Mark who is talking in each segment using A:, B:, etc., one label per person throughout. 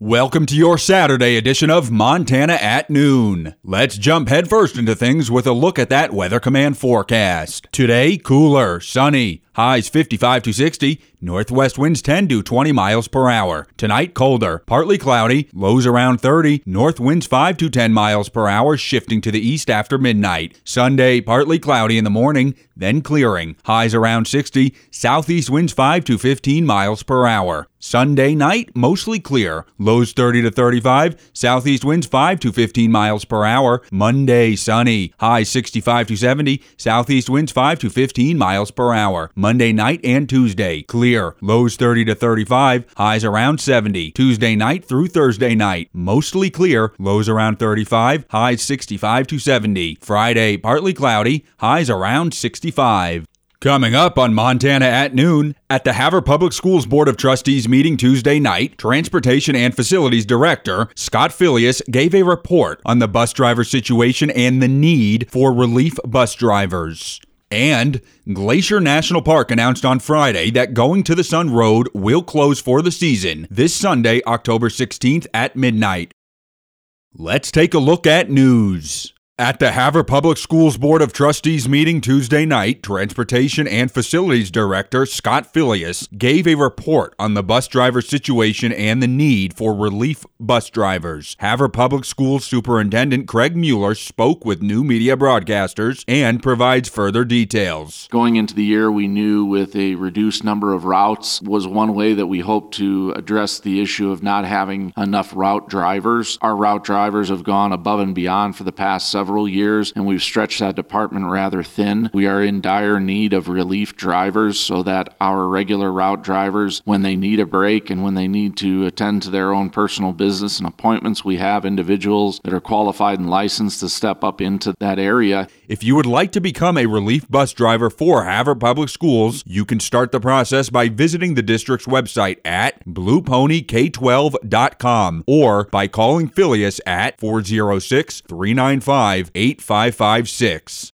A: Welcome to your Saturday edition of Montana at Noon. Let's jump headfirst into things with a look at that Weather Command forecast. Today, cooler, sunny, highs 55 to 60, northwest winds 10 to 20 miles per hour. Tonight, colder, partly cloudy, lows around 30, north winds 5 to 10 miles per hour, shifting to the east after midnight. Sunday, partly cloudy in the morning, then clearing, highs around 60, southeast winds 5 to 15 miles per hour. Sunday night, mostly clear. Lows 30 to 35, southeast winds 5 to 15 miles per hour. Monday, sunny. Highs 65 to 70, southeast winds 5 to 15 miles per hour. Monday night and Tuesday, clear. Lows 30 to 35, highs around 70. Tuesday night through Thursday night, mostly clear. Lows around 35, highs 65 to 70. Friday, partly cloudy, highs around 65. Coming up on Montana at noon, at the Havre Public Schools Board of Trustees meeting Tuesday night, Transportation and Facilities Director Scott Filius gave a report on the bus driver situation and the need for relief bus drivers. And Glacier National Park announced on Friday that Going to the Sun Road will close for the season this Sunday, October 16th at midnight. Let's take a look at news. At the Havre Public Schools Board of Trustees meeting Tuesday night, Transportation and Facilities Director Scott Filius gave a report on the bus driver situation and the need for relief bus drivers. Havre Public Schools Superintendent Craig Mueller spoke with new media broadcasters and provides further details.
B: Going into the year, we knew with a reduced number of routes was one way that we hoped to address the issue of not having enough route drivers. Our route drivers have gone above and beyond for the past several several years, and we've stretched that department rather thin. We are in dire need of relief drivers so that our regular route drivers, when they need a break and when they need to attend to their own personal business and appointments, we have individuals that are qualified and licensed to step up into that area.
A: If you would like to become a relief bus driver for Havre Public Schools, you can start the process by visiting the district's website at blueponyk12.com or by calling Filius at 406 395 8556.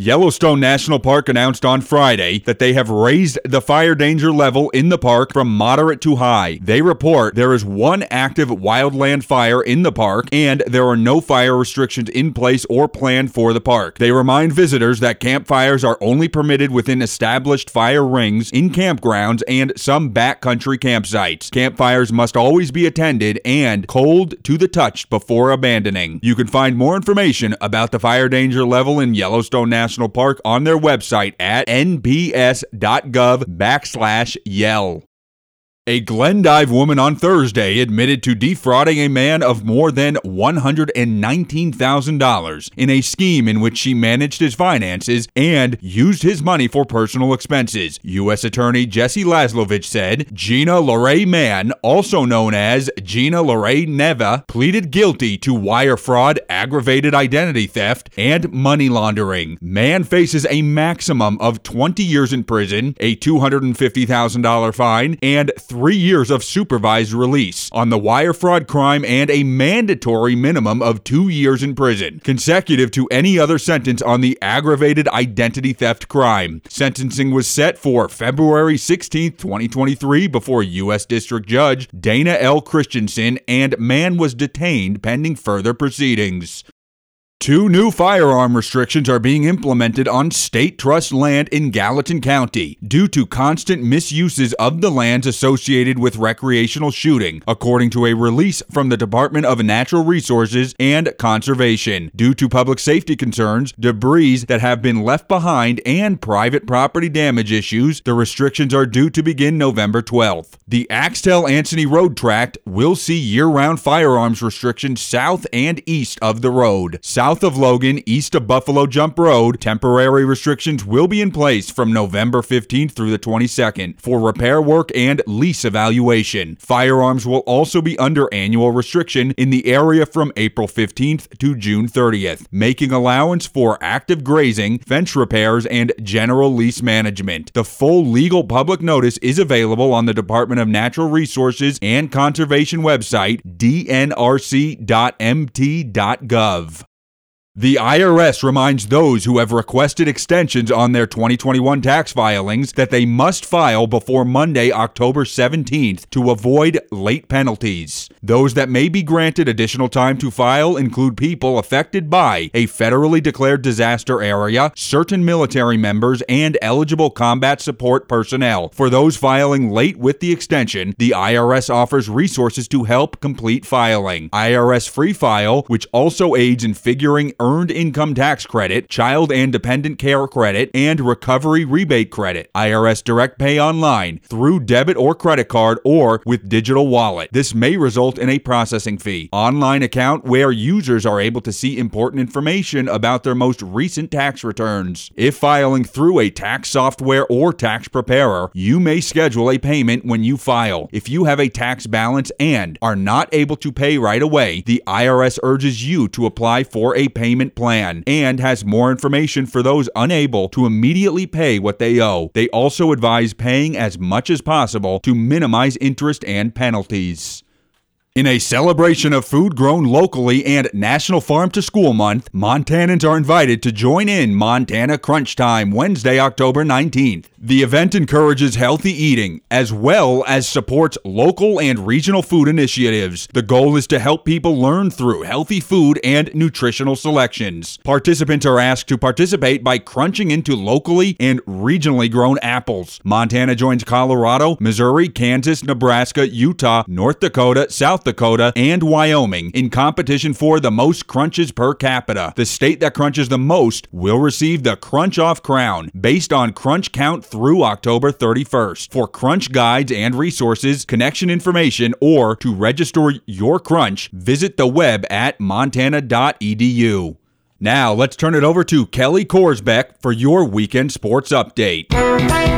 A: Yellowstone National Park announced on Friday that they have raised the fire danger level in the park from moderate to high. They report there is one active wildland fire in the park and there are no fire restrictions in place or planned for the park. They remind visitors that campfires are only permitted within established fire rings in campgrounds and some backcountry campsites. Campfires must always be attended and cold to the touch before abandoning. You can find more information about the fire danger level in Yellowstone National National Park on their website at nps.gov backslash yell. A Glendive woman on Thursday admitted to defrauding a man of more than $119,000 in a scheme in which she managed his finances and used his money for personal expenses. U.S. Attorney Jesse Laslovich said Gina Lorraine Mann, also known as Gina Lorraine Neva, pleaded guilty to wire fraud, aggravated identity theft, and money laundering. Mann faces a maximum of 20 years in prison, a $250,000 fine, and three years of supervised release on the wire fraud crime and a mandatory minimum of two years in prison, consecutive to any other sentence on the aggravated identity theft crime. Sentencing was set for February 16, 2023, before U.S. District Judge Dana L. Christensen, and Mann was detained pending further proceedings. Two new firearm restrictions are being implemented on state trust land in Gallatin County due to constant misuses of the lands associated with recreational shooting, according to a release from the Department of Natural Resources and Conservation. Due to public safety concerns, debris that have been left behind, and private property damage issues, the restrictions are due to begin November 12th. The Axtell Anthony Road Tract will see year round firearms restrictions south and east of the road. South South of Logan, east of Buffalo Jump Road, temporary restrictions will be in place from November 15th through the 22nd for repair work and lease evaluation. Firearms will also be under annual restriction in the area from April 15th to June 30th, making allowance for active grazing, fence repairs, and general lease management. The full legal public notice is available on the Department of Natural Resources and Conservation website, dnrc.mt.gov. The IRS reminds those who have requested extensions on their 2021 tax filings that they must file before Monday, October 17th to avoid late penalties. Those that may be granted additional time to file include people affected by a federally declared disaster area, certain military members, and eligible combat support personnel. For those filing late with the extension, the IRS offers resources to help complete filing. IRS Free File, which also aids in figuring Earned Income Tax Credit, Child and Dependent Care Credit, and Recovery Rebate Credit. IRS Direct Pay Online through debit or credit card or with digital wallet. This may result in a processing fee. Online account where users are able to see important information about their most recent tax returns. If filing through a tax software or tax preparer, you may schedule a payment when you file. If you have a tax balance and are not able to pay right away, the IRS urges you to apply for a payment payment plan and has more information for those unable to immediately pay what they owe. They also advise paying as much as possible to minimize interest and penalties. In a celebration of food grown locally and National Farm to School Month, Montanans are invited to join in Montana Crunch Time Wednesday, October 19th. The event encourages healthy eating as well as supports local and regional food initiatives. The goal is to help people learn through healthy food and nutritional selections. Participants are asked to participate by crunching into locally and regionally grown apples. Montana joins Colorado, Missouri, Kansas, Nebraska, Utah, North Dakota, South Dakota, and Wyoming in competition for the most crunches per capita. The state that crunches the most will receive the Crunch Off Crown based on crunch count through October 31st. For crunch guides and resources, connection information, or to register your crunch, visit the web at montana.edu. Now, let's turn it over to Kelly Korsbeck for your weekend sports update.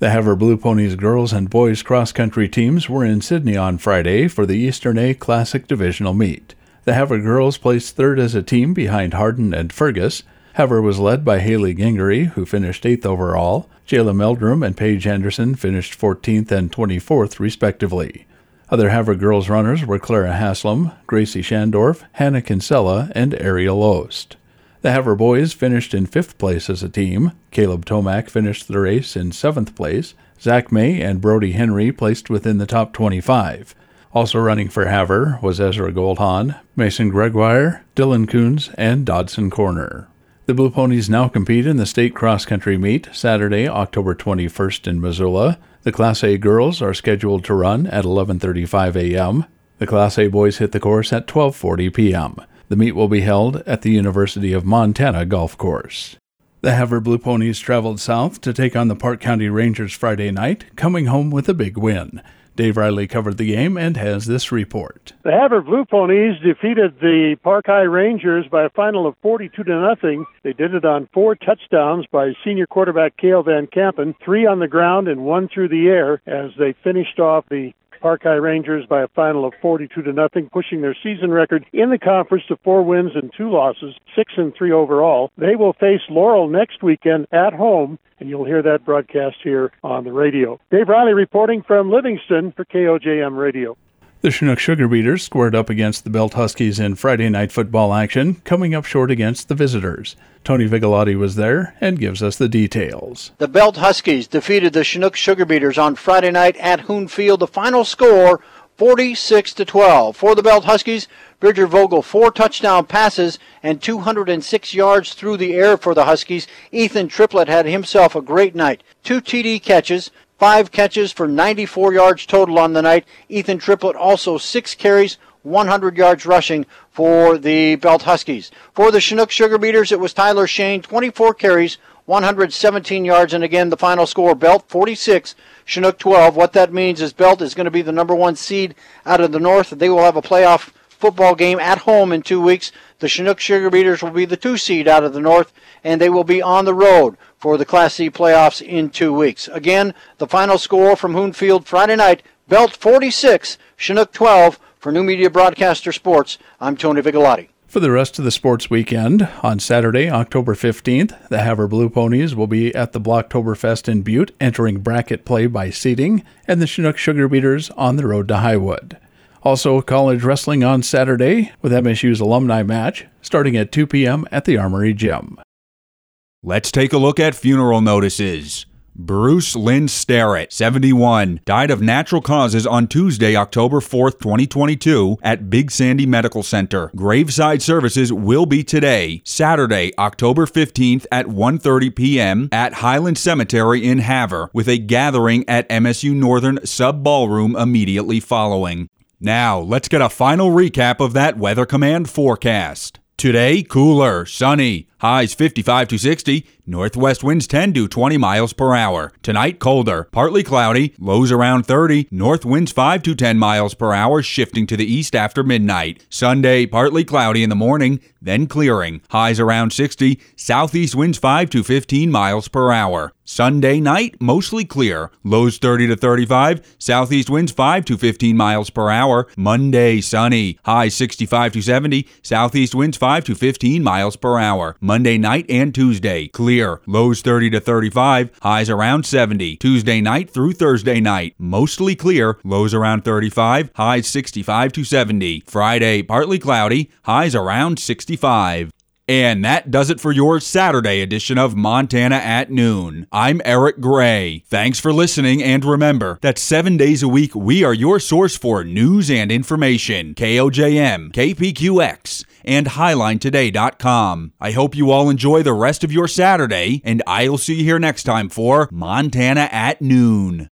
C: The Blue Ponies girls and boys cross country teams were in Sidney on Friday for the Eastern A Classic Divisional Meet. The Havre girls placed third as a team behind Hardin and Fergus. Havre was led by Haley Gingery, who finished eighth overall. Jayla Meldrum and Paige Anderson finished 14th and 24th, respectively. Other Havre girls runners were Clara Haslam, Gracie Shandorf, Hannah Kinsella, and Ariel Ost. The Havre boys finished in fifth place as a team. Caleb Tomac finished the race in seventh place. Zach May and Brody Henry placed within the top 25. Also running for Havre was Ezra Goldhahn, Mason Gregoire, Dylan Coons, and Dodson Corner. The Blue Ponies now compete in the state cross country meet Saturday, October 21st in Missoula. The Class A girls are scheduled to run at 11:35 a.m. The Class A boys hit the course at 12:40 p.m. The meet will be held at the University of Montana Golf Course. The Havre Blue Ponies traveled south to take on the Park County Rangers Friday night, coming home with a big win. Dave Riley covered the game and has this report.
D: The Havre Blue Ponies defeated the Park High Rangers by a final of 42 to nothing. They did it on four touchdowns by senior quarterback Cale Van Campen, three on the ground and one through the air as they finished off the Park High Rangers by a final of 42 to nothing, pushing their season record in the conference to four wins and two losses, six and three overall. They will face Laurel next weekend at home, and you'll hear that broadcast here on the radio. Dave Riley reporting from Livingston for KOJM Radio.
C: The Chinook Sugar Beaters squared up against the Belt Huskies in Friday night football action, coming up short against the visitors. Tony Vigalotti was there and gives us the details.
E: The Belt Huskies defeated the Chinook Sugar Beaters on Friday night at Hoon Field. The final score 46 to 12. For the Belt Huskies, Bridger Vogel four touchdown passes and 206 yards through the air for the Huskies. Ethan Triplett had himself a great night. Two TD catches, five catches for 94 yards total on the night. Ethan Triplett also six carries, 100 yards rushing for the Belt Huskies. For the Chinook Sugar Beaters, it was Tyler Shane, 24 carries, 117 yards, and again the final score: Belt 46, Chinook 12. What that means is Belt is going to be the number one seed out of the North. They will have a playoff football game at home in two weeks. The Chinook Sugar Beaters will be the two seed out of the North, and they will be on the road for the Class C playoffs in two weeks. Again, the final score from Hoonfield Friday night Belt 46, Chinook 12. For New Media Broadcaster Sports, I'm Tony Vigalotti.
C: For the rest of the sports weekend, on Saturday, October 15th, the Havre Blue Ponies will be at the Blocktoberfest in Butte, entering bracket play by seeding, and the Chinook Sugar Beaters on the road to Highwood. Also, college wrestling on Saturday with MSU's alumni match, starting at 2 p.m. at the Armory Gym.
A: Let's take a look at funeral notices. Bruce Lynn Starrett, 71, died of natural causes on Tuesday, October 4th, 2022, at Big Sandy Medical Center. Graveside services will be today, Saturday, October 15th at 1:30 p.m. at Highland Cemetery in Havre, with a gathering at MSU Northern Sub Ballroom immediately following. Now, let's get a final recap of that Weather Command forecast. Today, cooler, sunny, highs 55 to 60, northwest winds 10 to 20 miles per hour. Tonight, colder, partly cloudy, lows around 30, north winds 5 to 10 miles per hour, shifting to the east after midnight. Sunday, partly cloudy in the morning, then clearing, highs around 60, southeast winds 5 to 15 miles per hour. Sunday night, mostly clear, lows 30 to 35, southeast winds 5 to 15 miles per hour. Monday, sunny, highs 65 to 70, southeast winds 5 to 15 miles per hour. Monday night and Tuesday, clear, lows 30 to 35, highs around 70. Tuesday night through Thursday night, mostly clear, lows around 35, highs 65 to 70. Friday, partly cloudy, highs around 65. And that does it for your Saturday edition of Montana at Noon. I'm Eric Gray. Thanks for listening, and remember that seven days a week we are your source for news and information. KOJM, KPQX, and HighlineToday.com. I hope you all enjoy the rest of your Saturday, and I'll see you here next time for Montana at Noon.